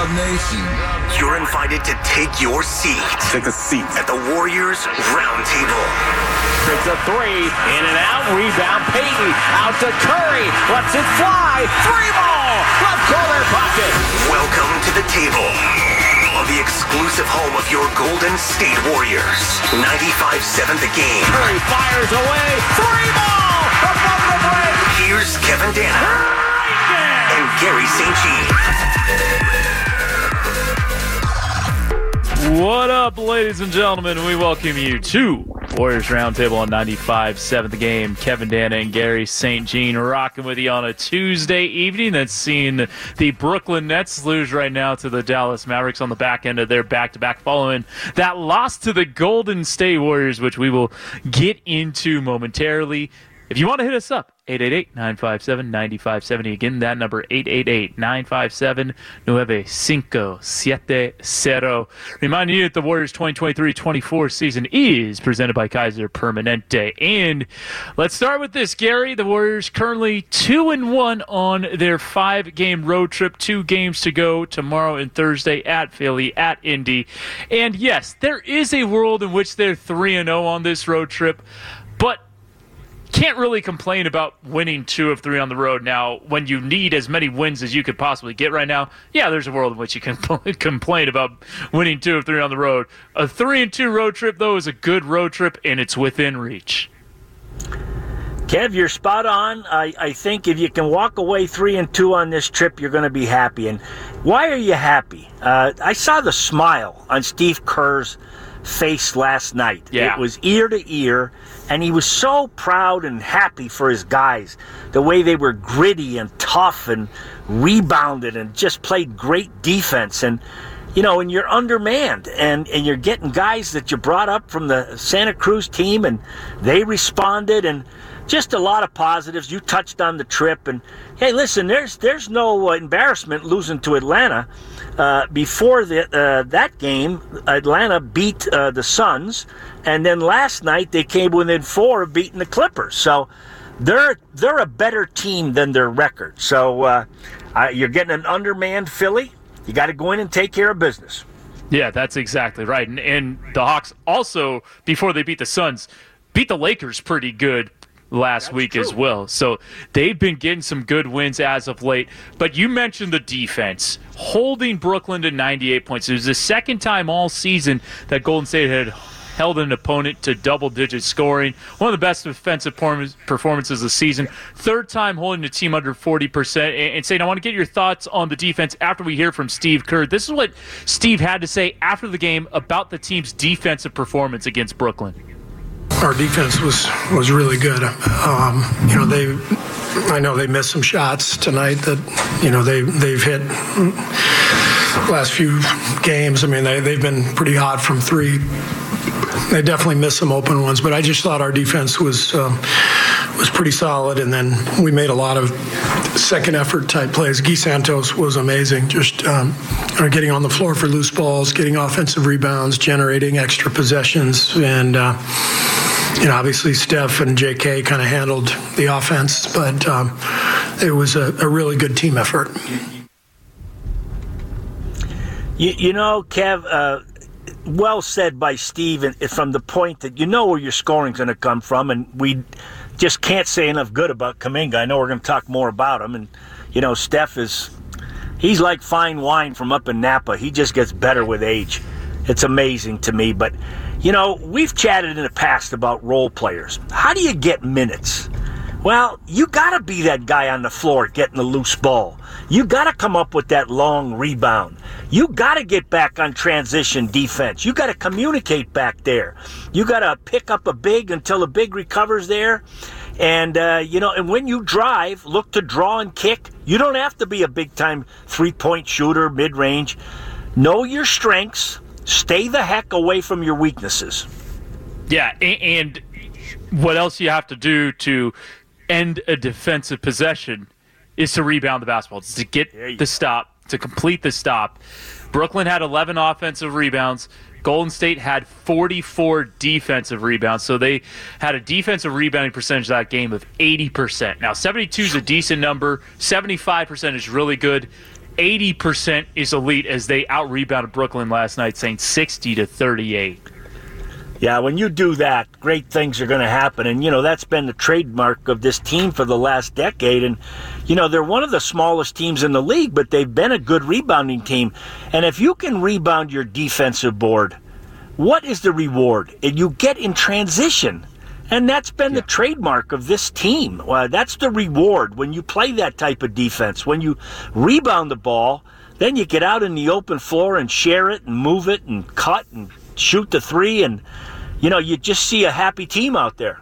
Dub Nation. You're invited to take your seat. Take a seat at the Warriors Roundtable. It's a three, in and out, rebound. Payton out to Curry, lets it fly, three ball, left corner pocket. Welcome to the table on the exclusive home of your Golden State Warriors. 95-7 the game. Curry fires away, three ball, above the break. Here's Kevin Danna and Garry St. Jean. What up, ladies and gentlemen? We welcome you to Warriors Roundtable on 95 7th game. Kevin Danna and Garry St. Jean rocking with you on a Tuesday evening that's seen the Brooklyn Nets lose right now to the Dallas Mavericks on the back end of their back to back following that loss to the Golden State Warriors, which we will get into momentarily. If you want to hit us up, 888-957-9570. Again, that number, 888-957-9570. Reminding you that the Warriors 2023-24 season is presented by Kaiser Permanente. And let's start with this, Garry. The Warriors currently 2 and one on their five-game road trip. Two games to go tomorrow and Thursday at Philly, at Indy. And yes, there is a world in which they're 3 and 0 on this road trip. Can't really complain about winning two of three on the road now when you need as many wins as you could possibly get right now. Yeah, there's a world in which you can complain about winning two of three on the road. A three and two road trip, though, is a good road trip and it's within reach. Kev, you're spot on. I, I think if you can walk away three and two on this trip, you're going to be happy. And why are you happy? Uh, I saw the smile on Steve Kerr's face last night. Yeah. It was ear to ear, and he was so proud and happy for his guys. The way they were gritty and tough and rebounded and just played great defense. And, you know, and you're undermanned and, and you're getting guys that you brought up from the Santa Cruz team and they responded and just a lot of positives. You touched on the trip, and hey, listen, there's there's no embarrassment losing to Atlanta. Uh, before the, uh, that game, Atlanta beat uh, the Suns, and then last night they came within four of beating the Clippers. So they're they're a better team than their record. So uh, you're getting an undermanned Philly. You got to go in and take care of business. Yeah, that's exactly right. And, and the Hawks also, before they beat the Suns, beat the Lakers pretty good last That's week true. as well. So they've been getting some good wins as of late. But you mentioned the defense holding Brooklyn to 98 points. It was the second time all season that Golden State had held an opponent to double digit scoring. One of the best defensive performances of the season. Third time holding the team under 40%. And saying, I want to get your thoughts on the defense after we hear from Steve Kerr. This is what Steve had to say after the game about the team's defensive performance against Brooklyn our defense was was really good. Um, you know, they I know they missed some shots tonight that you know they they've hit last few games. I mean, they they've been pretty hot from three. They definitely missed some open ones, but I just thought our defense was um, was pretty solid, and then we made a lot of second effort type plays. Gui Santos was amazing, just um, getting on the floor for loose balls, getting offensive rebounds, generating extra possessions, and. Uh, you know, obviously Steph and J.K. kind of handled the offense, but um, it was a, a, really good team effort. You, you know, Kev, uh, well said by Steve from the point that you know where your scoring's going to come from, and we just can't say enough good about Kuminga. I know we're going to talk more about him, and you know, Steph is he's like fine wine from up in Napa. He just gets better with age. It's amazing to me, but you know, we've chatted in the past about role players. How do you get minutes? Well, you got to be that guy on the floor getting the loose ball. You got to come up with that long rebound. You got to get back on transition defense. You got to communicate back there. You got to pick up a big until the big recovers there. And, uh, you know, and when you drive, look to draw and kick. You don't have to be a big time three point shooter, mid range. Know your strengths Stay the heck away from your weaknesses. Yeah, and what else you have to do to end a defensive possession is to rebound the basketball, it's to get the stop, to complete the stop. Brooklyn had 11 offensive rebounds. Golden State had 44 defensive rebounds, so they had a defensive rebounding percentage that game of 80%. Now, 72 is a decent number, 75% is really good. 80% is elite as they out rebounded Brooklyn last night, saying 60 to 38. Yeah, when you do that, great things are going to happen. And, you know, that's been the trademark of this team for the last decade. And, you know, they're one of the smallest teams in the league, but they've been a good rebounding team. And if you can rebound your defensive board, what is the reward? And you get in transition. And that's been yeah. the trademark of this team. Well, that's the reward when you play that type of defense. When you rebound the ball, then you get out in the open floor and share it and move it and cut and shoot the three and you know, you just see a happy team out there.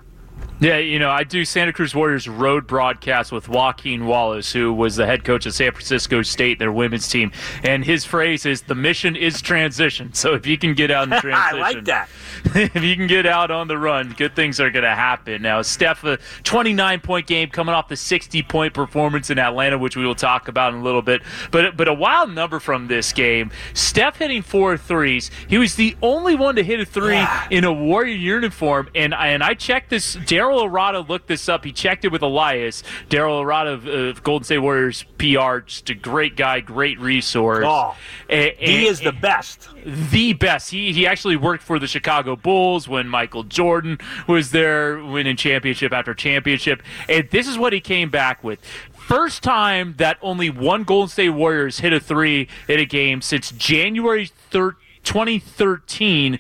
Yeah, you know, I do Santa Cruz Warriors road broadcast with Joaquin Wallace, who was the head coach of San Francisco State, their women's team. And his phrase is the mission is transition. So if you can get out in transition. I like that. if you can get out on the run, good things are going to happen. Now, Steph, a 29 point game coming off the 60 point performance in Atlanta, which we will talk about in a little bit. But but a wild number from this game. Steph hitting four threes. He was the only one to hit a three yeah. in a Warrior uniform. And and I checked this. Daryl Arata looked this up. He checked it with Elias. Daryl Arata of, of, Golden State Warriors PR, just a great guy, great resource. Oh, and, he is the best. The best. He he actually worked for the Chicago Bulls when Michael Jordan was there winning championship after championship. And this is what he came back with. First time that only one Golden State Warriors hit a three in a game since January 3rd, 2013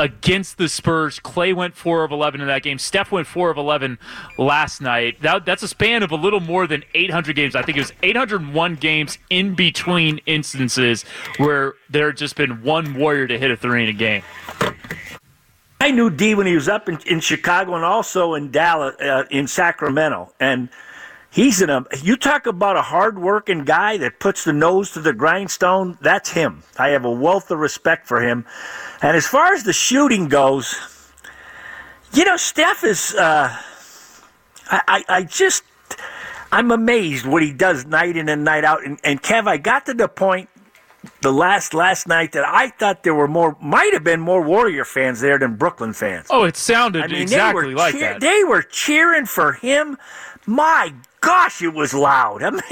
against the Spurs. Klay went 4 of 11 in that game. Steph went 4 of 11 last night. That, that's a span of a little more than 800 games. I think it was 801 games in between instances where there had just been one Warrior to hit a three in a game. I knew D when he was up in, in Chicago and also in Dallas, uh, in Sacramento. And he's in a, you talk about a hardworking guy that puts the nose to the grindstone, that's him. I have a wealth of respect for him. And as far as the shooting goes, you know, Steph is, uh, I, I, I just, I'm amazed what he does night in and night out. And, and Kev, I got to the point the last last night that I thought there were more, might have been more Warrior fans there than Brooklyn fans. Oh, it sounded I mean, exactly like cheer- that. They were cheering for him. My gosh, it was loud. I mean,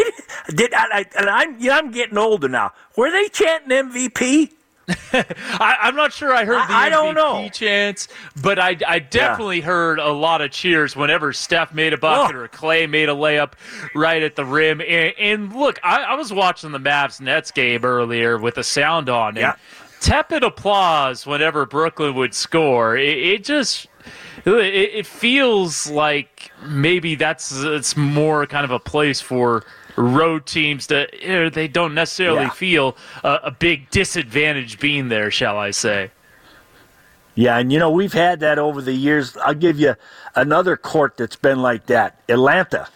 did I, I, and I'm you know, I'm getting older now. Were they chanting MVP? I, am not sure I heard the I, I don't know. chants, but I, I definitely yeah. heard a lot of cheers whenever Steph made a bucket oh. or Klay made a layup right at the rim. And, and look, I, I, was watching the Mavs Nets game earlier with the sound on, and yeah. tepid applause whenever Brooklyn would score. It, it just it, it feels like maybe that's it's more kind of a place for road teams that they don't necessarily yeah. feel a, a big disadvantage being there, shall I say? Yeah, and you know we've had that over the years. I'll give you another court that's been like that, Atlanta.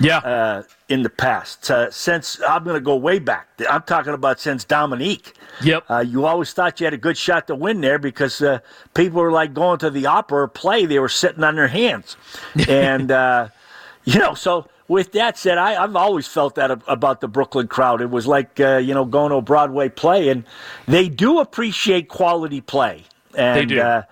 Yeah. Uh, in the past, uh, since I'm going to go way back. I'm talking about since Dominique. Yep. Uh, you always thought you had a good shot to win there because uh, people were like going to the opera or play. They were sitting on their hands, and uh, you know so with that said, I, have always felt that about the Brooklyn crowd. It was like uh, you know going to a Broadway play, and they do appreciate quality play. And, they do. Uh,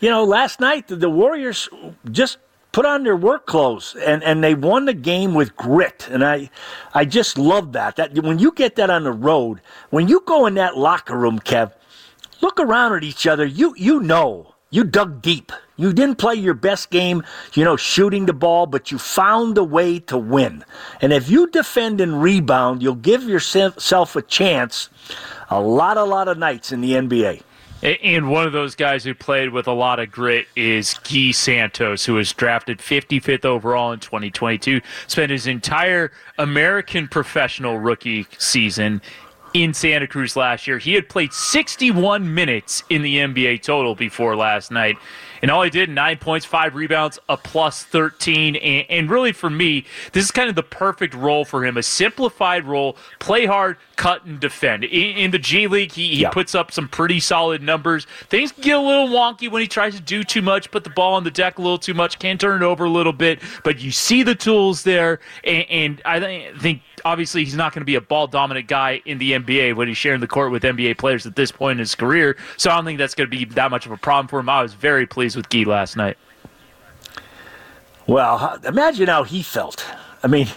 you know, last night the, the Warriors just put on their work clothes and, and they won the game with grit. And I I just love that. That when you get that on the road, when you go in that locker room, Kev, look around at each other. You you know you dug deep. You didn't play your best game, you know, shooting the ball, but you found a way to win. And if you defend and rebound, you'll give yourself a chance a lot, a lot of nights in the NBA. And one of those guys who played with a lot of grit is Gui Santos, who was drafted 55th overall in 2022. Spent his entire American professional rookie season in Santa Cruz last year. He had played 61 minutes in the NBA total before last night. And all he did, nine points, five rebounds, a plus 13. And, and, really, for me, this is kind of the perfect role for him a simplified role, play hard, cut, and defend. In, in the G League, he, he puts up some pretty solid numbers. Things get a little wonky when he tries to do too much, put the ball on the deck a little too much, can turn it over a little bit. But you see the tools there. And, and I think obviously he's not going to be a ball dominant guy in the NBA when he's sharing the court with NBA players at this point in his career. So I don't think that's going to be that much of a problem for him. I was very pleased with Gui last night. Well, imagine how he felt. I mean,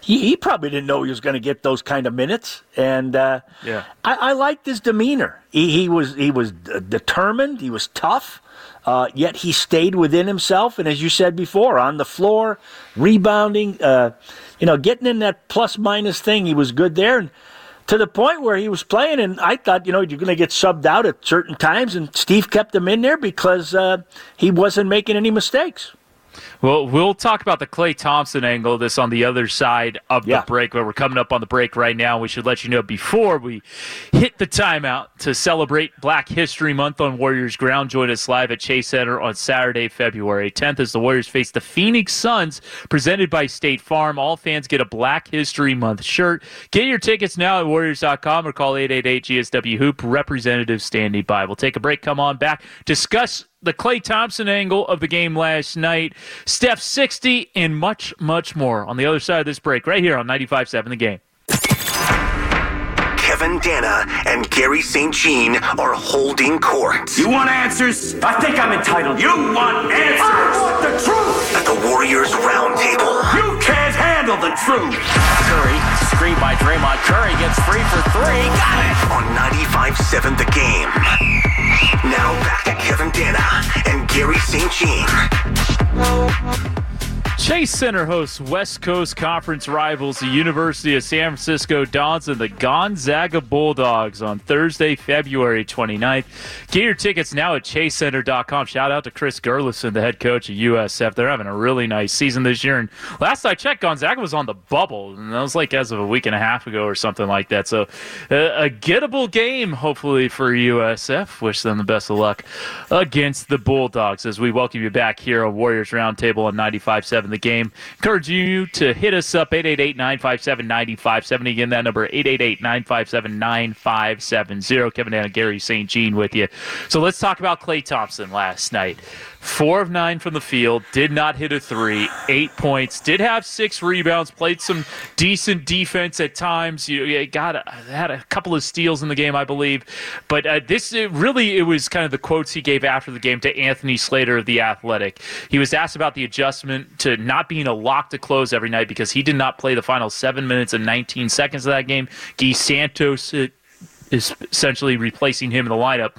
he, he probably didn't know he was going to get those kind of minutes, and uh, Yeah. I, I liked his demeanor. He, he was he was determined. He was tough. Uh, yet he stayed within himself, and as you said before, on the floor, rebounding, uh, you know, getting in that plus minus thing, he was good there. And to the point where he was playing, and I thought, you know, you're going to get subbed out at certain times, and Steve kept him in there because uh, he wasn't making any mistakes. Well, we'll talk about the Klay Thompson angle of this on the other side of Yeah. the break, but we're coming up on the break right now. We should let you know before we hit the timeout to celebrate Black History Month on Warriors ground. Join us live at Chase Center on Saturday, February 10th as the Warriors face the Phoenix Suns, presented by State Farm. All fans get a Black History Month shirt. Get your tickets now at Warriors.com or call 888 GSW Hoop. Representative standing by. We'll take a break. Come on back. Discuss the Klay Thompson angle of the game last night, Steph 60, and much, much more on the other side of this break, right here on 95.7 The Game. Kevin Danna and Garry St. Jean are holding court You want answers? I think I'm entitled. You want answers? I want the truth. at the Warriors Roundtable. You can't handle the truth. Curry, screen by Draymond. Curry gets free for three. Got it. on 95.7 The Game. Now back to Kevin Danna and Garry St. Jean. Chase Center hosts West Coast Conference rivals, the University of San Francisco Dons and the Gonzaga Bulldogs on Thursday, February 29th. Get your tickets now at chasecenter.com. Shout out to Chris Gerlufsen, the head coach of USF. They're having a really nice season this year. And last I checked, Gonzaga was on the bubble, and that was like as of a week and a half ago or something like that. So uh, a gettable game, hopefully, for USF. Wish them the best of luck against the Bulldogs as we welcome you back here on Warriors Roundtable on 95.7 The Game. Encourage you to hit us up 888-957-9570. Again, that number 888-957-9570. Kevin and Garry St. Jean with you. So let's talk about Klay Thompson last night. Four of nine from the field, did not hit a three, eight points, did have six rebounds, played some decent defense at times. You, you got a, had a couple of steals in the game, I believe. But uh, this it really, it was kind of the quotes he gave after the game to Anthony Slater of the Athletic. He was asked about the adjustment to not being a lock to close every night because he did not play the final seven minutes and 19 seconds of that game. Gui Santos. Is essentially replacing him in the lineup.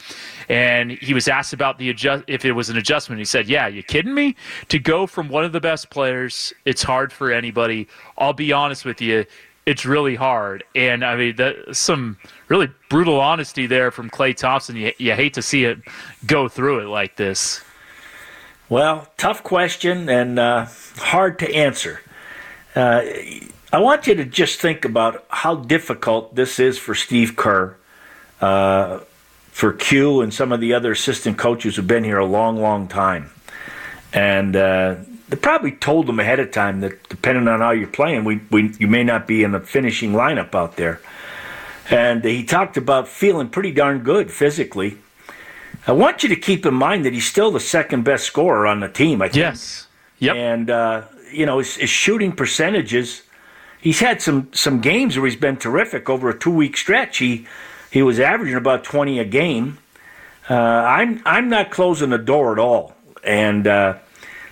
And he was asked about the adjust if it was an adjustment. He said, "Yeah, you kidding me? To go from one of the best players, it's hard for anybody. I'll be honest with you." It's really hard, and I mean, that, some really brutal honesty there from Klay Thompson. You, you hate to see it go through it like this. Well, tough question and uh, hard to answer. Uh, I want you to just think about how difficult this is for Steve Kerr, uh, for Q, and some of the other assistant coaches who've been here a long, long time. And uh, they probably told them ahead of time that depending on how you're playing, we, we you may not be in the finishing lineup out there. And he talked about feeling pretty darn good physically. I want you to keep in mind that he's still the second best scorer on the team. I think. Yes. Yep. And uh, you know his, his shooting percentages. He's had some some games where he's been terrific over a two week stretch. He he was averaging about twenty a game. Uh, I'm I'm not closing the door at all. And uh,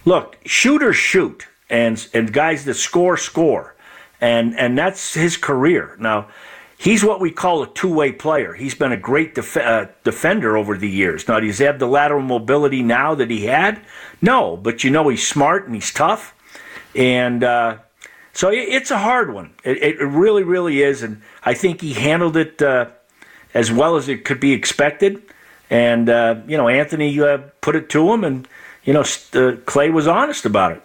look, shooters shoot, and and guys that score score, and and that's his career. Now, he's what we call a two way player. He's been a great def- uh, defender over the years. Now, does he have the lateral mobility now that he had? No, but you know he's smart and he's tough, and. Uh, so it- it's a hard one. It, it really, really is, and I think he handled it uh, as well as it could be expected. And uh, you know, Anthony uh, put it to him, and you know, st- uh, Klay was honest about it.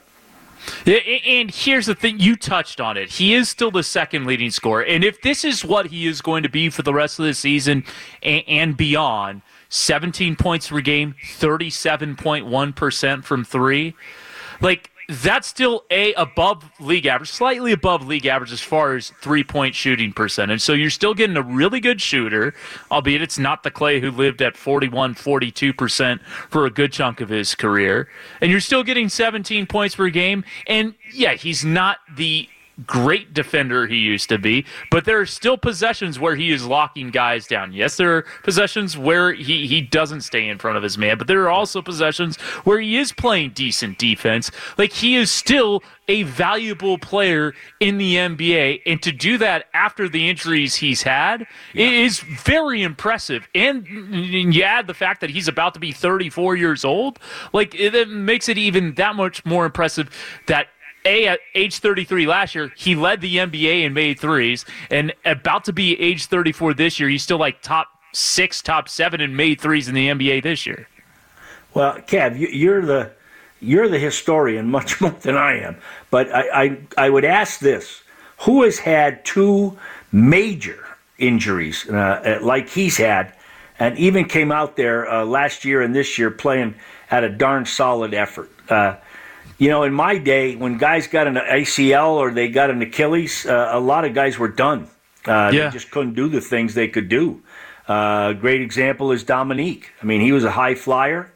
And here's the thing you touched on it. He is still the second leading scorer. And if this is what he is going to be for the rest of the season and, and beyond 17 points per game, 37.1% from three like, that's still a above league average, slightly above league average as far as three point shooting percentage. So you're still getting a really good shooter, albeit it's not the Klay who lived at 41, 42% for a good chunk of his career. And you're still getting 17 points per game. And yeah, he's not the great defender he used to be, but there are still possessions where he is locking guys down. Yes, there are possessions where he, he doesn't stay in front of his man, but there are also possessions where he is playing decent defense. Like he is still a valuable player in the NBA, and to do that after the injuries he's had yeah. is very impressive. And you add the fact that he's about to be 34 years old, like it makes it even that much more impressive that a at age 33 last year, he led the NBA in made threes, and about to be age 34 this year, he's still like top six, top seven in made threes in the NBA this year. Well, Kev, you're the you're the historian much more than I am. But I, I, I would ask this: Who has had two major injuries uh, like he's had, and even came out there uh, last year and this year playing at a darn solid effort? Uh, you know, in my day, when guys got an ACL or they got an Achilles, uh, a lot of guys were done. Uh, yeah. They just couldn't do the things they could do. Uh, a great example is Dominique. I mean, he was a high flyer.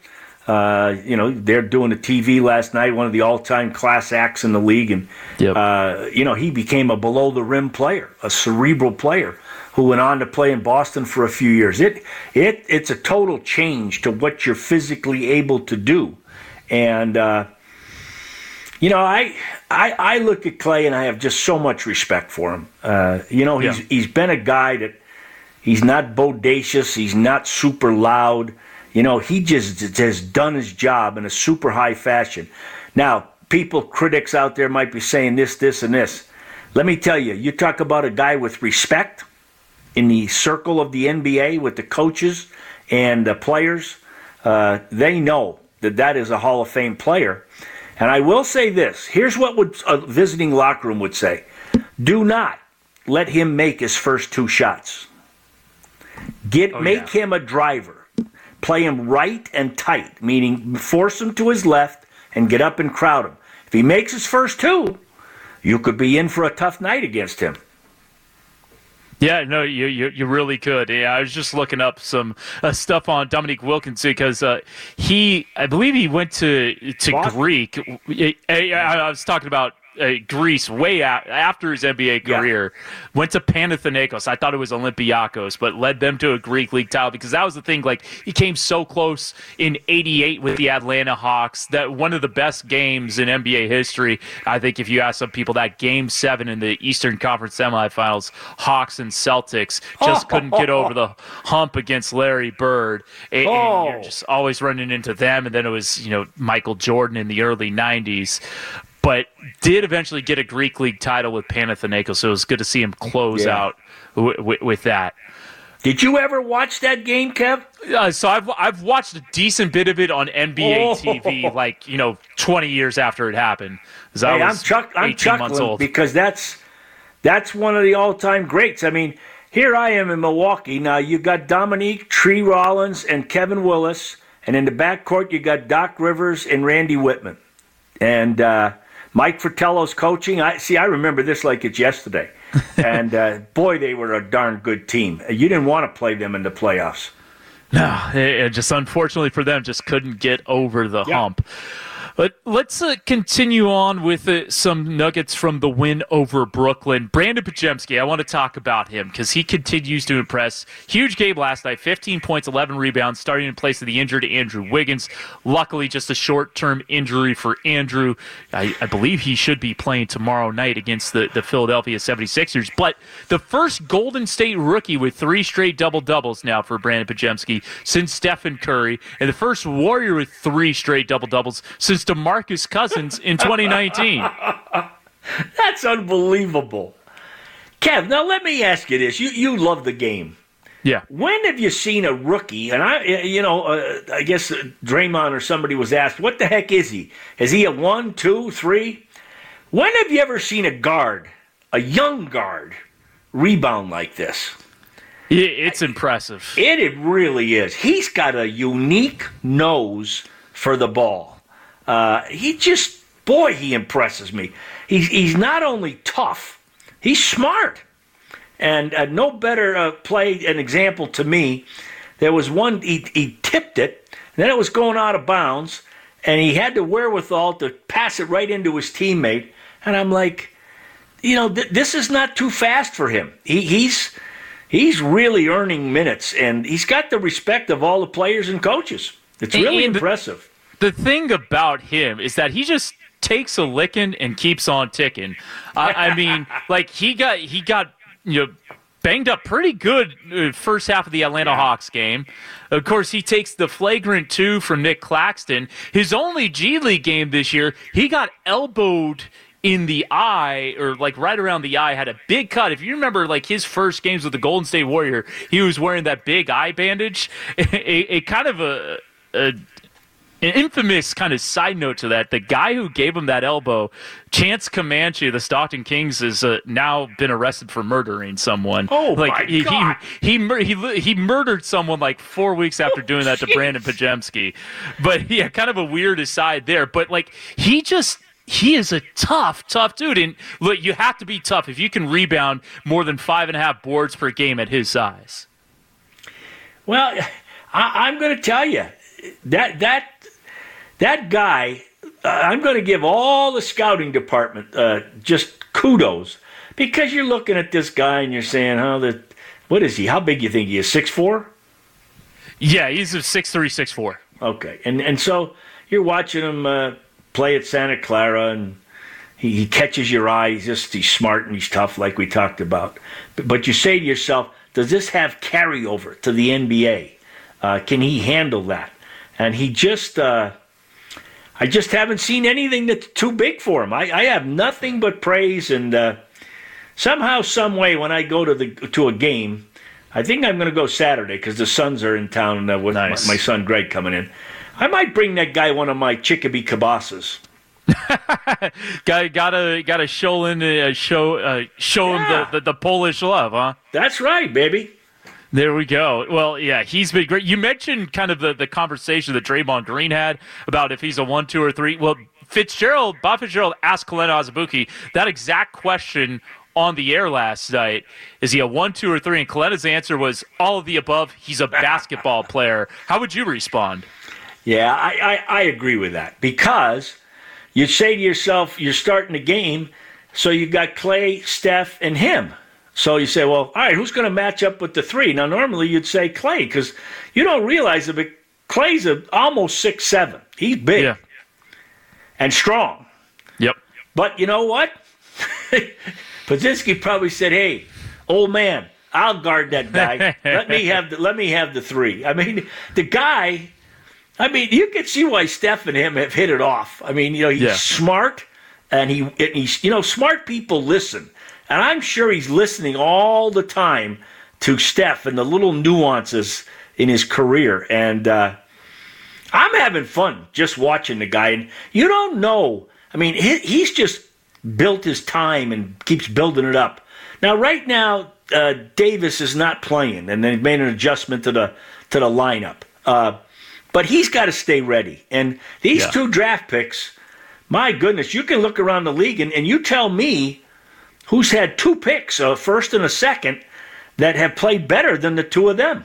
Uh, you know, they're doing a TV last night, one of the all-time class acts in the league, and yep. uh, you know he became a below-the-rim player, a cerebral player who went on to play in Boston for a few years. It it it's a total change to what you're physically able to do, and uh, you know I, I I look at Klay and I have just so much respect for him. Uh, you know he's yeah. he's been a guy that he's not bodacious, he's not super loud. You know, he just has done his job in a super high fashion. Now, people, critics out there might be saying this, this, and this. Let me tell you, you talk about a guy with respect in the circle of the NBA with the coaches and the players. Uh, they know that that is a Hall of Fame player. And I will say this here's what would a visiting locker room would say do not let him make his first two shots. Get oh, make yeah. him a driver. Play him right and tight, meaning force him to his left and get up and crowd him. If he makes his first two, you could be in for a tough night against him. Yeah, no, you, you you really could. Yeah, I was just looking up some uh, stuff on Dominique Wilkinson because uh, he, I believe he went to to Greek. I, I, I was talking about uh, Greece way out after his NBA career. Yeah. Went to Panathinaikos. I thought it was Olympiacos, but led them to a Greek league title because that was the thing. Like he came so close in '88 with the Atlanta Hawks. That one of the best games in NBA history. I think if you ask some people, that Game Seven in the Eastern Conference semifinals, Hawks and Celtics just couldn't get over the hump against Larry Bird. And, oh. and you're just always running into them. And then it was you know Michael Jordan in the early '90s but did eventually get a Greek league title with Panathinaikos. So it was good to see him close yeah. out w- w- with that. Did you ever watch that game, Kev? Uh, so I've I've watched a decent bit of it on NBA oh. TV, like you know, twenty years after it happened. Hey, I'm, chuck- I'm chuckling because that's that's one of the all-time greats. I mean, here I am in Milwaukee now. You got Dominique, Tree Rollins, and Kevin Willis, and in the backcourt you got Doc Rivers and Randy Wittman, and. Uh, Mike Fratello's coaching. I see. I remember this like it's yesterday, and uh, boy, they were a darn good team. You didn't want to play them in the playoffs. No, it, just unfortunately for them, just couldn't get over the yeah. hump. But let's uh, continue on with uh, some nuggets from the win over Brooklyn. Brandin Podziemski, I want to talk about him because he continues to impress. Huge game last night 15 points, 11 rebounds, starting in place of the injured Andrew Wiggins. Luckily, just a short term injury for Andrew. I, I, believe he should be playing tomorrow night against the, the Philadelphia 76ers. But the first Golden State rookie with three straight double doubles now for Brandin Podziemski since Stephen Curry, and the first Warrior with three straight double doubles since DeMarcus Cousins in 2019. That's unbelievable. Kev, now let me ask you this. You you love the game. Yeah. When have you seen a rookie? And I, you know, uh, I guess Draymond or somebody was asked, "What the heck is he? Is he a one, two, three? When have you ever seen a guard, a young guard, rebound like this? It's impressive. It, it really is. He's got a unique nose for the ball. Uh, he just, boy, he impresses me. He's, he's not only tough, he's smart. And uh, no better uh, play, an example to me. There was one, he, he tipped it, and then it was going out of bounds, and he had the wherewithal to pass it right into his teammate. And I'm like, you know, th- this is not too fast for him. He, he's he's really earning minutes, and he's got the respect of all the players and coaches. It's really And the- impressive. The thing about him is that he just takes a licking and keeps on ticking. I, I mean, like he got he got you know banged up pretty good uh, first half of the Atlanta Hawks game. Of course, he takes the flagrant two from Nic Claxton. His only G League game this year, he got elbowed in the eye or like right around the eye had a big cut if you remember like his first games with the golden state warrior he was wearing that big eye bandage a, a kind of a, a an infamous kind of side note to that, the guy who gave him that elbow, Chance Comanche, the Stockton Kings, has uh, now been arrested for murdering someone. Oh, like my he, God. he he he he murdered someone like four weeks after doing that to Brandin Podziemski. But yeah, kind of a weird aside there. But like he just. He is a tough, tough dude. And look, you have to be tough if you can rebound more than five and a half boards per game at his size. Well, I, I'm going to tell you that that that guy. Uh, I'm going to give all the scouting department uh, just kudos because you're looking at this guy and you're saying, "How the what is he? How big do you think he is? Six four? Yeah, he's a six three, six four. Okay, and and so you're watching him uh, play at Santa Clara, and he, he catches your eye. He's just he's smart and he's tough, like we talked about. But, but you say to yourself, does this have carryover to the NBA? Uh, can he handle that? And he just, uh, I just haven't seen anything that's too big for him. I, I have nothing but praise, and uh, somehow, some way, when I go to the to a game. I think I'm going to go Saturday because the Suns are in town uh, with my- Nice. my, son Greg coming in. I might bring that guy one of my Chicopee kielbasas. Got gotta gotta show in uh, show uh, show Yeah. him the, the the Polish love, huh? That's right, baby. There we go. Well, yeah, he's been great. You mentioned kind of the, the conversation that Draymond Green had about if he's a one, two, or three. Well, Fitzgerald, Bob Fitzgerald asked Kelenna Azubuike that exact question on the air last night. Is he a one, two, or three? And Kelenna's answer was all of the above. He's a basketball player. How would you respond? Yeah, I, I, I agree with that because you say to yourself, you're starting the game, so you've got Klay, Steph, and him. So you say, well, all right, who's going to match up with the three? Now, normally you'd say Klay because you don't realize it, but Klay's a, almost six seven. He's big Yeah. and strong. Yep. But you know what? Podziemski probably said, "Hey, old man, I'll guard that guy. let me have the let me have the three. I mean, the guy. I mean, you can see why Steph and him have hit it off. I mean, you know, he's Yeah. smart, and he and he's you know, smart people listen, and I'm sure he's listening all the time to Steph and the little nuances in his career, and. uh I'm having fun just watching the guy, and you don't know. I mean, he, he's just built his time and keeps building it up. Now, right now, uh, Davis is not playing, and they've made an adjustment to the to the lineup. Uh, but he's got to stay ready. And these Yeah. two draft picks, my goodness, you can look around the league and, and you tell me who's had two picks, a first and a second, that have played better than the two of them.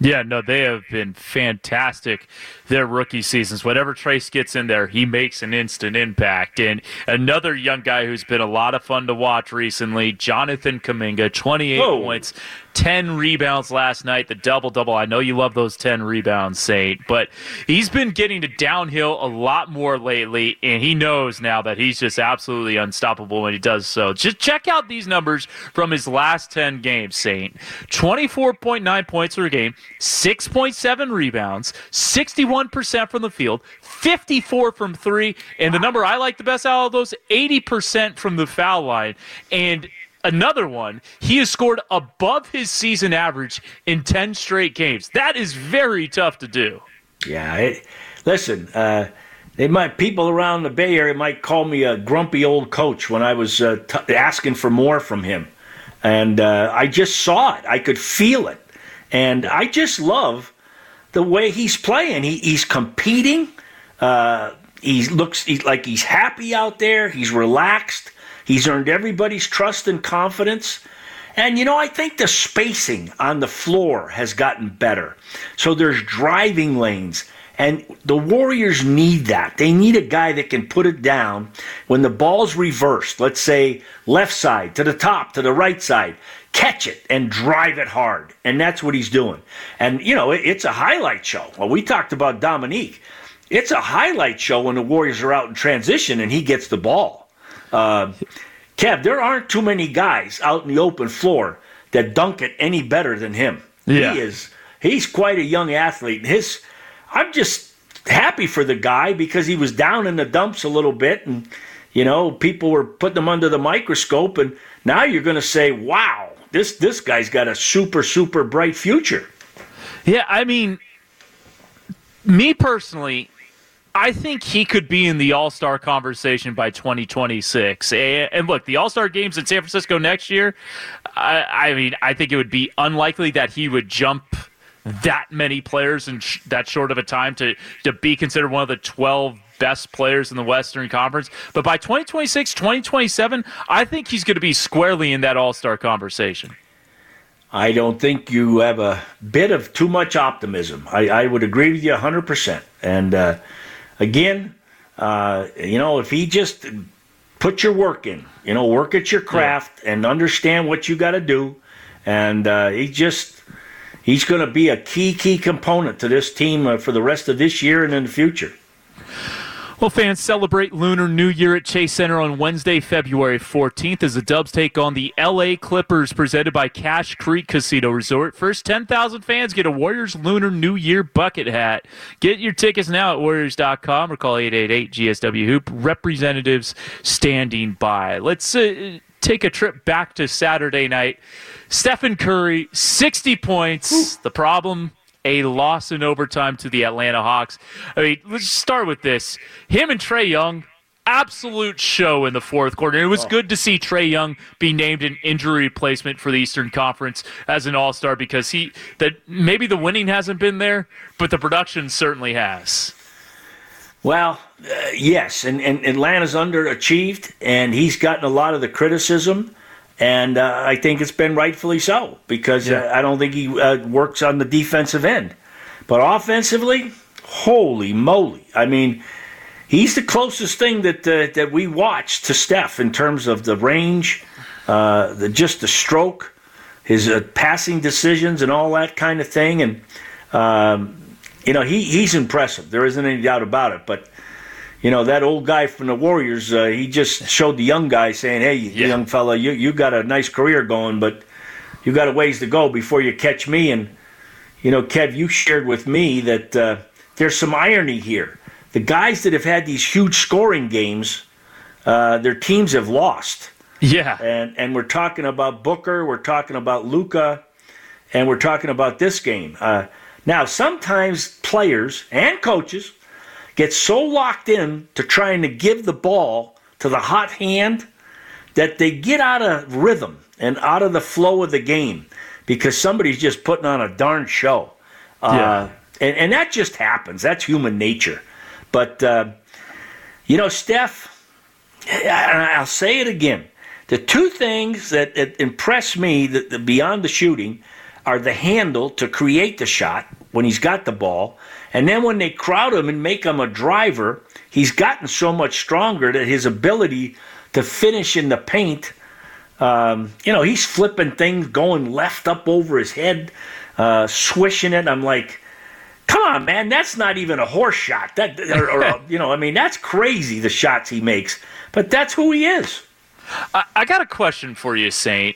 Yeah, no, they have been fantastic their rookie seasons. Whatever Trayce gets in there, he makes an instant impact. And another young guy who's been a lot of fun to watch recently, Jonathan Kuminga, 28 Whoa. points, 10 rebounds last night, the double double. I know you love those 10 rebounds, Saint, but he's been getting to downhill a lot more lately, and he knows now that he's just absolutely unstoppable when he does so. Just check out these numbers from his last 10 games, Saint. 24.9 points per game, 6.7 rebounds, 61% from the field, 54 from three, and the number I like the best out of those, 80% from the foul line. And another one, he has scored above his season average in 10 straight games. That is very tough to do. Yeah, it, listen, uh, they might people around the Bay Area might call me a grumpy old coach when I was uh, t- asking for more from him, and uh, I just saw it. I could feel it, and I just love the way he's playing. He, he's competing. Uh, he looks like he's happy out there. He's relaxed. He's earned everybody's trust and confidence. And you know, I think the spacing on the floor has gotten better. So there's driving lanes And the Warriors need that. They need a guy that can put it down when the ball's reversed. Let's say left side to the top, to the right side. Catch it and drive it hard. And that's what he's doing. And, you know, it's a highlight show. Well, we talked about Dominique. It's a highlight show when the Warriors are out in transition and he gets the ball. Uh, Kev, there aren't too many guys out in the open floor that dunk it any better than him. Yeah. He is he's quite a young athlete. His I'm just happy for the guy because he was down in the dumps a little bit and you know, people were putting him under the microscope and now you're going to say, "Wow, this this guy's got a super super bright future." Yeah, I mean, me personally, I think he could be in the All Star conversation by 2026. And look, the All Star games in San Francisco next year, I, I, mean, I think it would be unlikely that he would jump that many players in sh- that short of a time to, to be considered one of the 12 best players in the Western Conference. But by 2026, 2027, I think he's going to be squarely in that All Star conversation. I don't think you have a bit of too much optimism. I, I would agree with you 100%. And, uh, again, uh, you know, if he just put your work in, you know, work at your craft yeah. and understand what you got to do, and uh, he just he's going to be a key key component to this team uh, for the rest of this year and in the future. Well, fans celebrate Lunar New Year at Chase Center on Wednesday, February 14th as the Dubs take on the LA Clippers presented by Cache Creek Casino Resort. First 10,000 fans get a Warriors Lunar New Year bucket hat. Get your tickets now at Warriors.com or call 888 GSW Hoop. Representatives standing by. Let's uh, take a trip back to Saturday night. Stephen Curry, 60 points. Ooh. The problem a loss in overtime to the Atlanta Hawks. I mean, let's start with this. Him and Trae Young, absolute show in the fourth quarter. It was oh. good to see Trae Young be named an injury replacement for the Eastern Conference as an All Star because he that maybe the winning hasn't been there, but the production certainly has. Well, uh, yes, and, and Atlanta's underachieved, and he's gotten a lot of the criticism and uh, I think it's been rightfully so because yeah. uh, I don't think he uh, works on the defensive end. But offensively, holy moly! I mean, he's the closest thing that uh, that we watch to Steph in terms of the range, uh, the just the stroke, his uh, passing decisions, and all that kind of thing. And um, you know, he he's impressive. There isn't any doubt about it. But you know that old guy from the Warriors. Uh, he just showed the young guy saying, "Hey, yeah. young fella, you you got a nice career going, but you got a ways to go before you catch me." And you know, Kev, you shared with me that uh, there's some irony here. The guys that have had these huge scoring games, uh, their teams have lost. Yeah, and and we're talking about Booker, we're talking about Luka, and we're talking about this game. Uh, now, sometimes players and coaches get so locked in to trying to give the ball to the hot hand that they get out of rhythm and out of the flow of the game because somebody's just putting on a darn show. Uh, yeah. Uh, and, and that just happens. That's human nature. But, uh, you know, Steph, I'll say it again. The two things that, that impress me that, that beyond the shooting are the handle to create the shot when he's got the ball and then when they crowd him and make him a driver, he's gotten so much stronger that his ability to finish in the paint, um, you know, he's flipping things, going left up over his head, uh, swishing it. I'm like, come on, man, that's not even a horse shot. That, or, or you know, I mean, that's crazy the shots he makes. But that's who he is. I, I got a question for you, Saint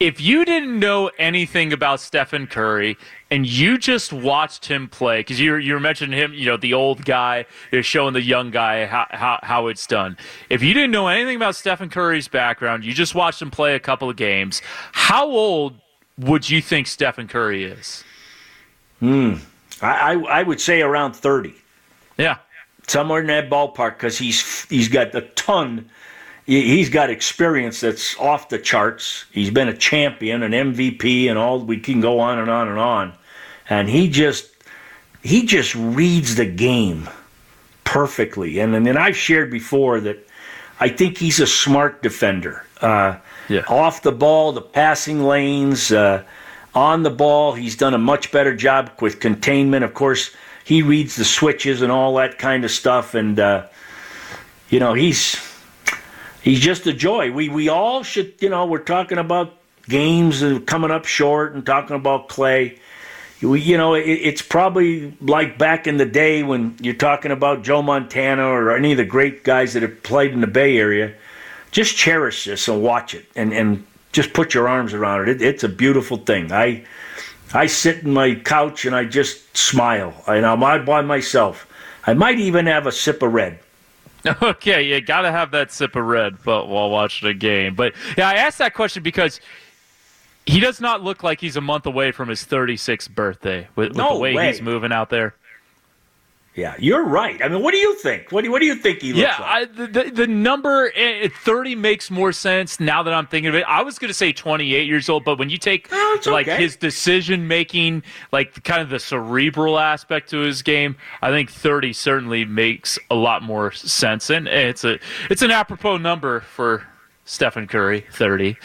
if you didn't know anything about Stephen Curry and you just watched him play, because you you mentioning him, you know, the old guy is showing the young guy how, how, how it's done. If you didn't know anything about Stephen Curry's background, you just watched him play a couple of games. How old would you think Stephen Curry is? Hmm. I, I, I would say around thirty. Yeah. Somewhere in that ballpark, because he's he's got a ton he's got experience that's off the charts. He's been a champion, an MVP, and all. We can go on and on and on. And he just he just reads the game perfectly. And, and then I've shared before that I think he's a smart defender. Uh, yeah. Off the ball, the passing lanes, uh, on the ball, he's done a much better job with containment. Of course, he reads the switches and all that kind of stuff, and uh, you know he's he's just a joy. We we all should you know we're talking about games and coming up short and talking about Klay. You know, it, it's probably like back in the day when you're talking about Joe Montana or any of the great guys that have played in the Bay Area. Just cherish this and watch it, and and just put your arms around it. it it's a beautiful thing. I I sit in my couch and I just smile. And I'm by myself. I might even have a sip of red. Okay, you got to have that sip of red while watching a game. But yeah, I asked that question because he does not look like he's a month away from his 36th birthday with, with No the way, way. he's moving out there. Yeah, you're right. I mean, what do you think? What do, what do you think he looks Yeah, like? I, the, the number eh, 30 makes more sense now that I'm thinking of it. I was going to say 28 years old, but when you take Oh, like okay. his decision making, like kind of the cerebral aspect to his game, I think 30 certainly makes a lot more sense. And it's a it's an apropos number for Stephen Curry, 30.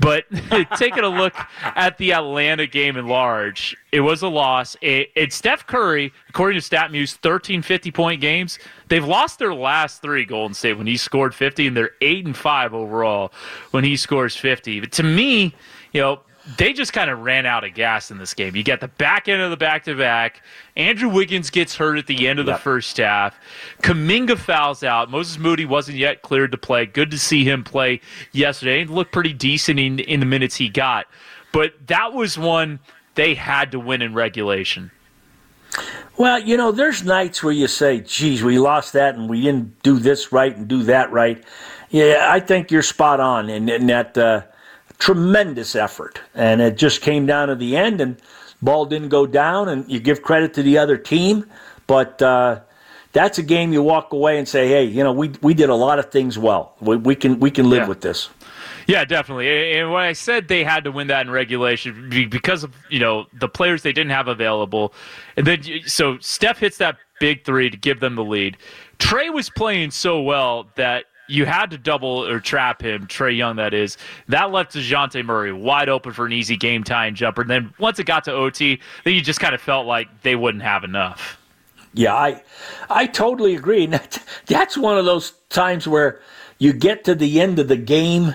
But taking a look at the Atlanta game in large, it was a loss. It, it's Steph Curry, according to StatMuse, 13 50 point games. They've lost their last three, Golden State, when he scored 50, and they're 8 and 5 overall when he scores 50. But to me, you know, they just kind of ran out of gas in this game. You get the back end of the back to back. Andrew Wiggins gets hurt at the end of the first half. Kuminga fouls out. Moses Moody wasn't yet cleared to play. Good to see him play yesterday. He looked pretty decent in, in the minutes he got. But that was one they had to win in regulation. Well, you know, there's nights where you say, geez, we lost that and we didn't do this right and do that right. Yeah, I think you're spot on in, in that uh, tremendous effort. And it just came down to the end and ball didn't go down and you give credit to the other team. But uh, that's a game you walk away and say, hey, you know, we, we did a lot of things well. We, we can we can live Yeah. with this. Yeah, definitely. And when I said they had to win that in regulation because of you know the players they didn't have available, and then so Steph hits that big three to give them the lead. Trae was playing so well that you had to double or trap him. Trae Young, that is. That left Dejounte Murray wide open for an easy game tying jumper. And then once it got to OT, then you just kind of felt like they wouldn't have enough. Yeah, I, I totally agree. And that's, that's one of those times where you get to the end of the game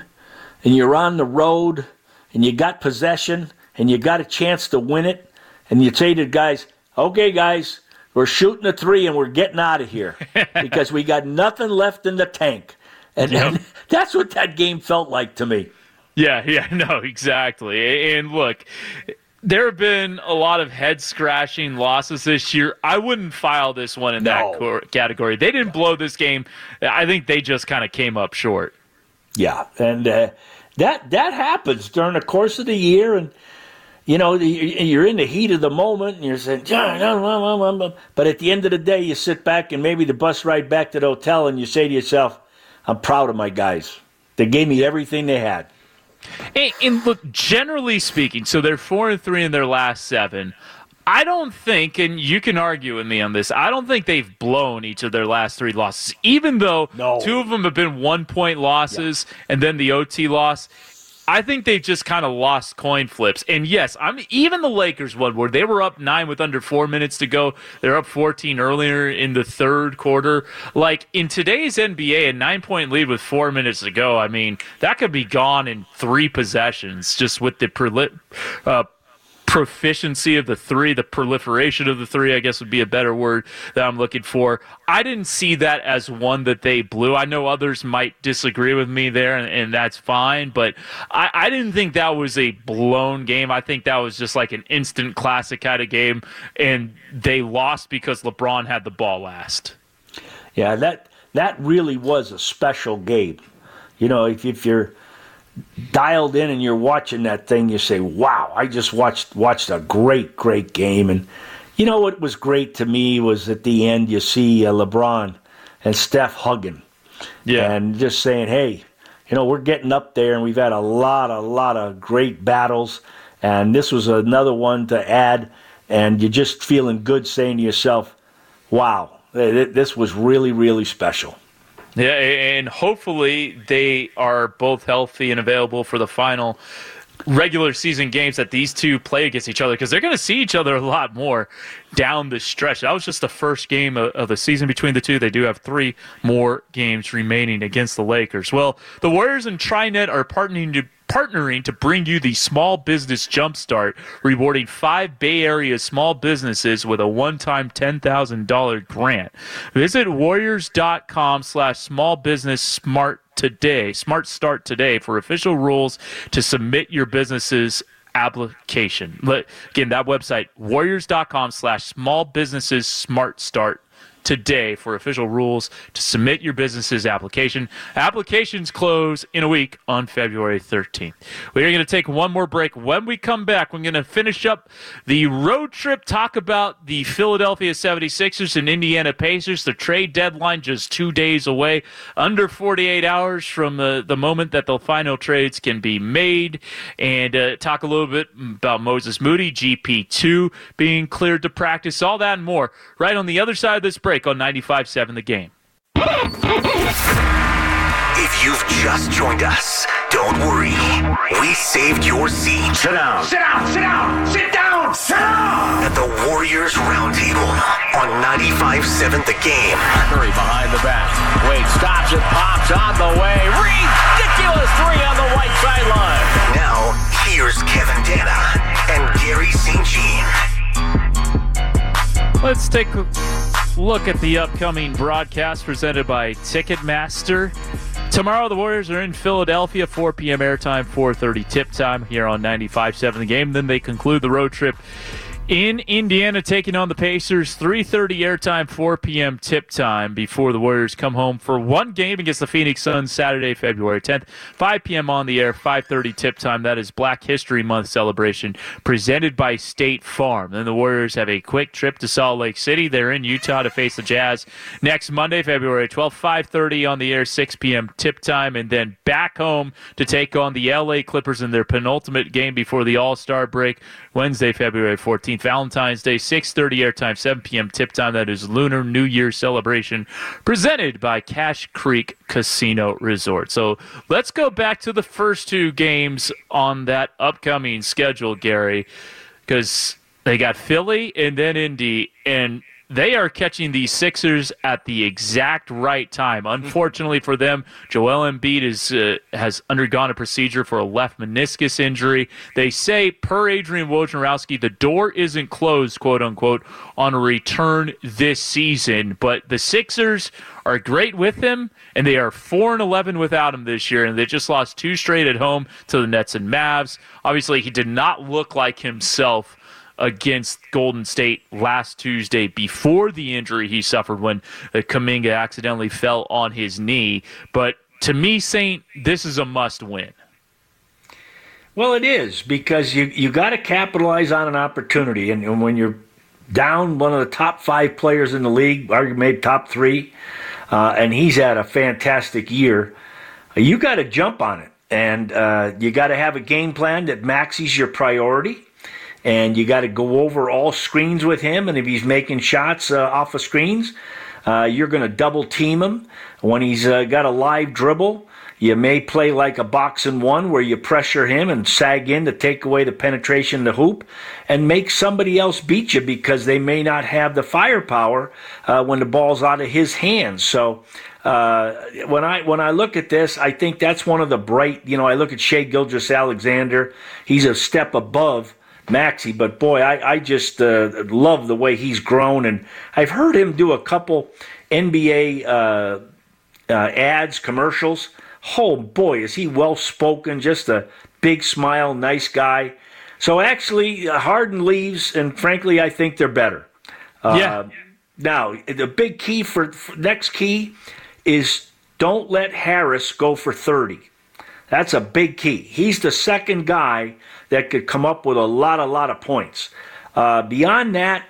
and you're on the road and you got possession and you got a chance to win it. And you say to the guys, okay, guys, we're shooting a three and we're getting out of here because we got nothing left in the tank. And, and that's what that game felt like to me. Yeah, yeah, no, exactly. And look, there have been a lot of head scratching losses this year. I wouldn't file this one in No. that cor- category. They didn't blow this game. I think they just kind of came up short. Yeah, and uh, that that happens during the course of the year, and you know you- you're in the heat of the moment, and you're saying, but at the end of the day, you sit back and maybe the bus ride back to the hotel, and you say to yourself, "I'm proud of my guys. They gave me everything they had." And, and look, generally speaking, so they're four and three in their last seven. I don't think, and you can argue with me on this. I don't think they've blown each of their last three losses, even though No. two of them have been one point losses and then the OT loss. I think they've just kind of lost coin flips. And yes, I'm even the Lakers one where they were up nine with under four minutes to go. They're up 14 earlier in the third quarter. Like in today's NBA, a nine point lead with four minutes to go. I mean, that could be gone in three possessions just with the proli- uh, proficiency of the three, the proliferation of the three, I guess would be a better word that I'm looking for. I didn't see that as one that they blew. I know others might disagree with me there, and, and that's fine, but I, I didn't think that was a blown game. I think that was just like an instant classic kind of game, and they lost because LeBron had the ball last. Yeah, that that really was a special game. You know, if, if you're dialed in and you're watching that thing, you say, "Wow, I just watched watched a great, great game." And you know what was great to me was at the end you see uh, LeBron and Steph hugging Yeah. and just saying, "Hey, you know, we're getting up there, and we've had a lot, a lot of great battles, and this was another one to add." And you're just feeling good, saying to yourself, "Wow, th- th- this was really, really special." Yeah, and hopefully they are both healthy and available for the final regular season games that these two play against each other because they're going to see each other a lot more down the stretch. That was just the first game of, of, the season between the two. They do have three more games remaining against the Lakers. Well, the Warriors and TriNet are partnering to partnering to bring you the Small Business Jumpstart, rewarding five Bay Area small businesses with a one-time $10,000 grant. Visit warriors.com slash small business smart today, Smart Start today for official rules to submit your business's application. Again, that website, warriors.com slash small businesses smart start today for official rules to submit your business's application. Applications close in a week on February 13th. We are going to take one more break. When we come back, we're going to finish up the road trip, talk about the Philadelphia 76ers and Indiana Pacers. The trade deadline just two days away, under 48 hours from the, the moment that the final trades can be made, and uh, talk a little bit about Moses Moody, GP2 being cleared to practice, all that and more right on the other side of this break break on 95.7 The Game. If you've just joined us, don't worry. We saved your seat. Sit down. Sit down. Sit down. Sit down. Sit down. At the Warriors Roundtable on 95.7 The Game. Curry behind the back. Wade stops it, pops on the way. Ridiculous three on the white sideline. Now, here's Kevin Danna and Garry St. Jean. Let's take a look at the upcoming broadcast presented by Ticketmaster. Tomorrow, the Warriors are in Philadelphia, 4 p.m. airtime, 4:30 tip time here on 95.7 The Game. Then they conclude the road trip in Indiana, taking on the Pacers, 3:30 airtime, 4 p.m. tip time before the Warriors come home for one game against the Phoenix Suns Saturday, February 10th, 5 p.m. on the air, 5:30 tip time. That is Black History Month celebration presented by State Farm. Then the Warriors have a quick trip to Salt Lake City. They're in Utah to face the Jazz next Monday, February 12th, 5:30 on the air, 6 p.m. tip time, and then back home to take on the LA Clippers in their penultimate game before the All-Star break, Wednesday, February 14th. Valentine's Day, 6:30 airtime, 7 p.m. tip time. That is Lunar New Year celebration presented by Cache Creek Casino Resort. So let's go back to the first two games on that upcoming schedule, Garry, because they got Philly and then Indy, and they are catching the Sixers at the exact right time. Unfortunately for them, Joel Embiid is, uh, has undergone a procedure for a left meniscus injury. They say, per Adrian Wojnarowski, the door isn't closed, quote unquote, on a return this season. But the Sixers are great with him, and they are 4 and 11 without him this year, and they just lost two straight at home to the Nets and Mavs. Obviously, he did not look like himself against Golden State last Tuesday before the injury he suffered when Kuminga accidentally fell on his knee. But to me, Saint, this is a must win. Well, it is because you you got to capitalize on an opportunity, and, and, when you're down one of the top five players in the league, arguably maybe top three, uh, and he's had a fantastic year, you got to jump on it, and uh, you got to have a game plan that maxes your priority and you got to go over all screens with him. And if he's making shots uh, off of screens, uh, you're going to double team him. When he's uh, got a live dribble, you may play like a box and one where you pressure him and sag in to take away the penetration the hoop and make somebody else beat you because they may not have the firepower uh, when the ball's out of his hands. So uh, when I when I look at this, I think that's one of the bright. You know, I look at Shai Gilgeous-Alexander. He's a step above Maxey, but boy, I, I just uh, love the way he's grown. And I've heard him do a couple NBA uh, uh, ads, commercials. Oh boy, is he well spoken, just a big smile, nice guy. So actually, Harden leaves, and frankly, I think they're better. Uh, yeah. Now, the big key for, for next key is don't let Harris go for 30. That's a big key. He's the second guy that could come up with a lot, a lot of points. Uh, beyond that,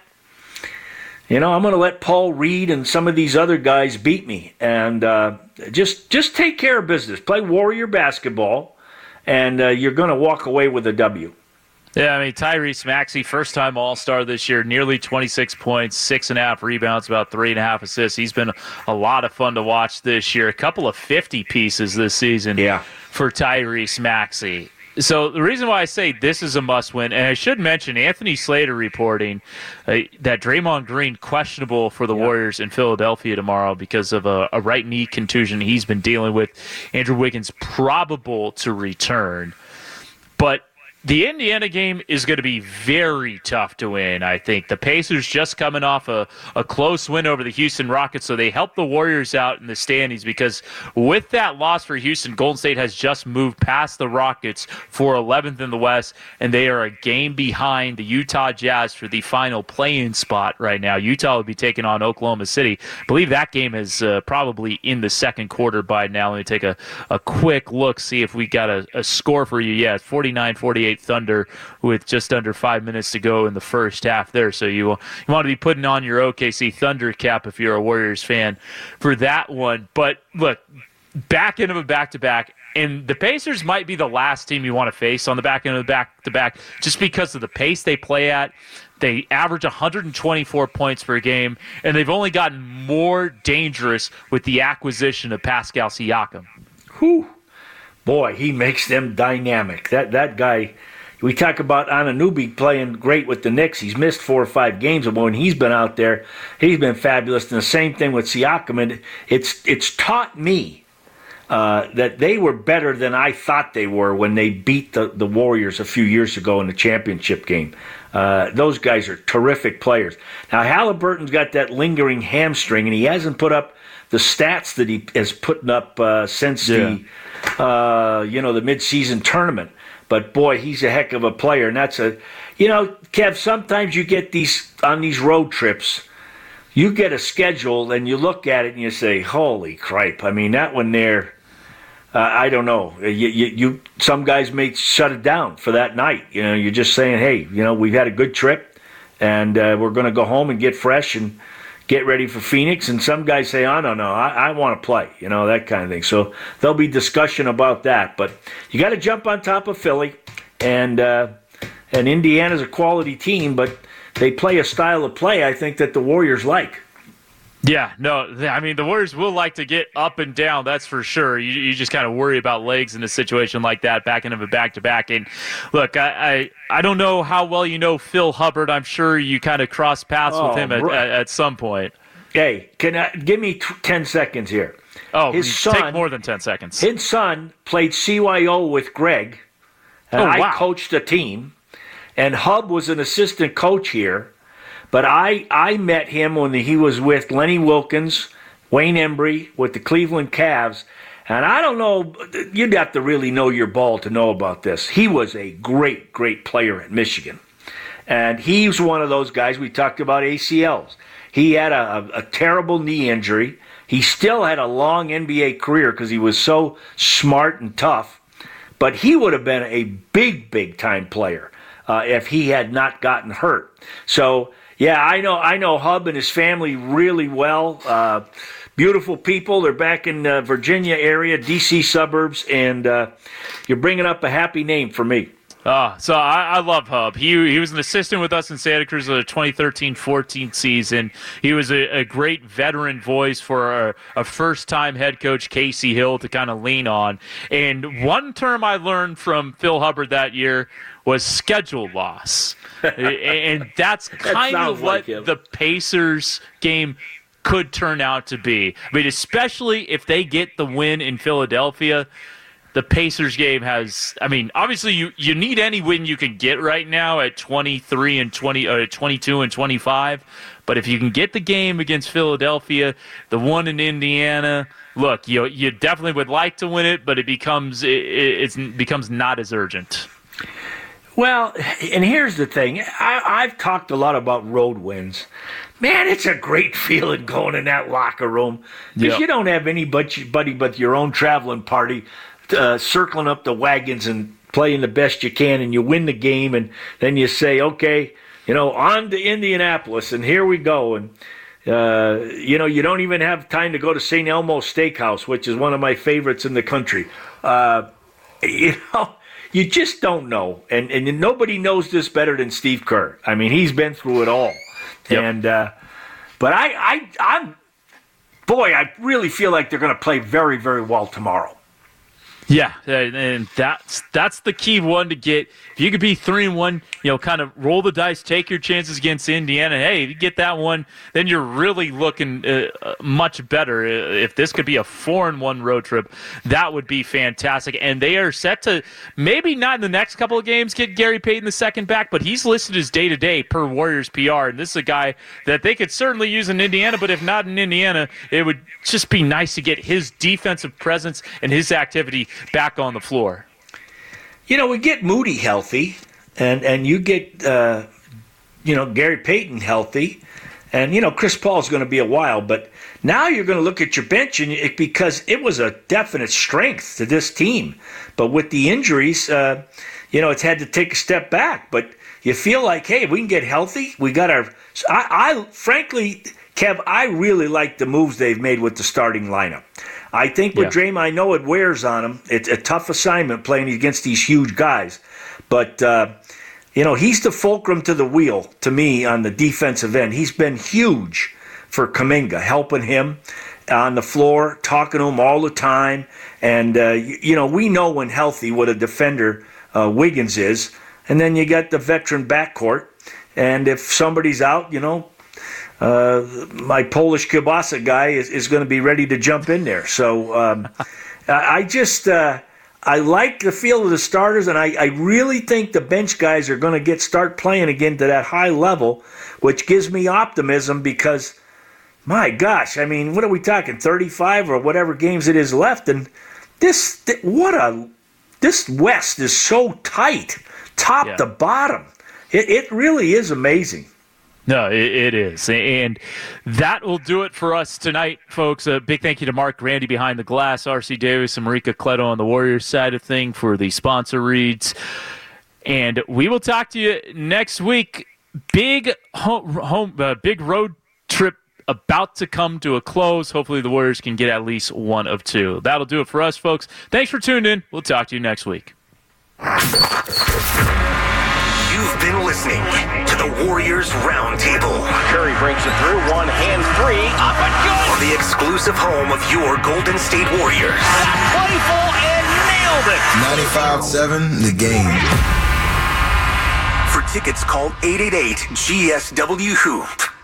you know, I'm going to let Paul Reed and some of these other guys beat me, and uh, just just take care of business. Play Warrior basketball, and uh, you're going to walk away with a W. Yeah, I mean Tyrese Maxey, first time All Star this year, nearly 26 points, six and a half rebounds, about three and a half assists. He's been a lot of fun to watch this year. A couple of 50 pieces this season yeah. for Tyrese Maxey. So the reason why I say this is a must-win, and I should mention Anthony Slater reporting uh, that Draymond Green questionable for the Warriors in Philadelphia tomorrow because of a, a right knee contusion he's been dealing with. Andrew Wiggins probable to return, but the Indiana game is going to be very tough to win, I think. The Pacers just coming off a, a close win over the Houston Rockets, so they help the Warriors out in the standings because with that loss for Houston, Golden State has just moved past the Rockets for 11th in the West, and they are a game behind the Utah Jazz for the final playing spot right now. Utah will be taking on Oklahoma City. I believe that game is uh, probably in the second quarter by now. Let me take a, a quick look, see if we got a, a score for you. Yeah, 49 48. Thunder with just under five minutes to go in the first half there. So you, you want to be putting on your OKC Thunder cap if you're a Warriors fan for that one. But look, back end of a back to back. And the Pacers might be the last team you want to face on the back end of the back to back just because of the pace they play at. They average 124 points per game, and they've only gotten more dangerous with the acquisition of Pascal Siakam. Whew. Boy, he makes them dynamic. That that guy we talk about Anunoby playing great with the Knicks. He's missed four or five games, but when he's been out there, he's been fabulous. And the same thing with Siakam. And it's it's taught me uh, that they were better than I thought they were when they beat the, the Warriors a few years ago in the championship game. Uh, those guys are terrific players. Now Halliburton's got that lingering hamstring, and he hasn't put up the stats that he has put up uh, since yeah. the uh, you know the midseason tournament. But boy, he's a heck of a player, and that's a, you know, Kev. Sometimes you get these on these road trips, you get a schedule and you look at it and you say, "Holy cripe!" I mean, that one there. Uh, I don't know. You, you, you, some guys may shut it down for that night. You know, you're just saying, "Hey, you know, we've had a good trip, and uh, we're going to go home and get fresh and." Get ready for Phoenix. And some guys say, oh, no, no, I, I want to play, you know, that kind of thing. So there'll be discussion about that. But you got to jump on top of Philly. And, uh, and Indiana's a quality team, but they play a style of play I think that the Warriors like. Yeah, no, I mean the Warriors will like to get up and down. That's for sure. You, you just kind of worry about legs in a situation like that, backing of a back to back. And look, I, I, I don't know how well you know Phil Hubbard. I'm sure you kind of cross paths oh, with him at, at, at, some point. Hey, can I, give me t- ten seconds here? Oh, his son, take more than ten seconds. His son played CYO with Greg, and oh, wow. I coached the team. And Hub was an assistant coach here but I, I met him when he was with Lenny Wilkens, Wayne Embry, with the Cleveland Cavs. And I don't know, you'd have to really know your ball to know about this. He was a great, great player at Michigan. And he was one of those guys we talked about ACLs. He had a, a, a terrible knee injury. He still had a long NBA career because he was so smart and tough. But he would have been a big, big time player uh, if he had not gotten hurt. So yeah, I know. I know Hub and his family really well. Uh, beautiful people. They're back in uh, Virginia area, D.C. suburbs, and uh, you're bringing up a happy name for me. Oh, so I, I, love Hub. He he was an assistant with us in Santa Cruz in the 2013-14 season. He was a, a great veteran voice for a, a first-time head coach Casey Hill to kind of lean on. And one term I learned from Phil Hubbard that year was schedule loss. and that's kind that of what like the Pacers game could turn out to be. I mean, especially if they get the win in Philadelphia. The Pacers game has, I mean, obviously you, you need any win you can get right now at 23 and 20, uh, 22 and 25. But if you can get the game against Philadelphia, the one in Indiana, look, you you definitely would like to win it, but it becomes it, it becomes not as urgent. Well, and here's the thing I, have talked a lot about road wins. Man, it's a great feeling going in that locker room because yep. you don't have anybody but your own traveling party uh, circling up the wagons and playing the best you can, and you win the game, and then you say, okay, you know, on to Indianapolis, and here we go. And, uh, you know, you don't even have time to go to St. Elmo Steakhouse, which is one of my favorites in the country. Uh, you know, you just don't know, and and nobody knows this better than Steve Kerr. I mean, he's been through it all, yep. and uh, but I I I'm boy, I really feel like they're going to play very very well tomorrow. Yeah, and that's that's the key one to get. If you could be three and one, you know, kind of roll the dice, take your chances against Indiana. Hey, if you get that one, then you're really looking uh, uh much better. Uh, if this could be a four and one road trip, that would be fantastic. And they are set to maybe not in the next couple of games get Gary Payton the second back, but he's listed as day to day per Warriors PR, and this is a guy that they could certainly use in Indiana. But if not in Indiana, it would just be nice to get his defensive presence and his activity back on the floor? You know, we get Moody healthy, and and you get uh, you know Gary Payton healthy, and you know Chris Paul's going to be a while, but now you're going to look at your bench and it, because it was a definite strength to this team, but with the injuries, uh, you know it's had to take a step back. But you feel like, hey, we can get healthy. We got our. I, I frankly, Kev, I really like the moves they've made with the starting lineup. I think with yeah. Draymond, I know it wears on him. It's a tough assignment playing against these huge guys, but uh, you know he's the fulcrum to the wheel to me on the defensive end. He's been huge for Kuminga, helping him on the floor, talking to him all the time, and uh, you, you, know we know when healthy what a defender uh, Wiggins is, and then you got the veteran backcourt, and if somebody's out, you know uh, my Polish kielbasa guy is, is going to be ready to jump in there. So um, I just uh, I like the feel of the starters, and I, I really think the bench guys are going to get start playing again to that high level, which gives me optimism because my gosh, I mean, what are we talking? Thirty five or whatever games it is left, and this what a this West is so tight, top yeah. to bottom. It, it really is amazing. No, it, is. And that will do it for us tonight, folks. A big thank you to Mark Randy behind the glass, RC Davis, and Marika Cleto on the Warriors side of thing for the sponsor reads. And we will talk to you next week. Big home, home uh, big road trip about to come to a close. Hopefully, the Warriors can get at least one of two. That'll do it for us, folks. Thanks for tuning in. We'll talk to you next week. You've been listening to the Warriors Roundtable. Curry brings it through, one hand three, up and good. On the exclusive home of your Golden State Warriors. Playful and nailed it. 95-7, the game. For tickets, call 888 GSW Hoop.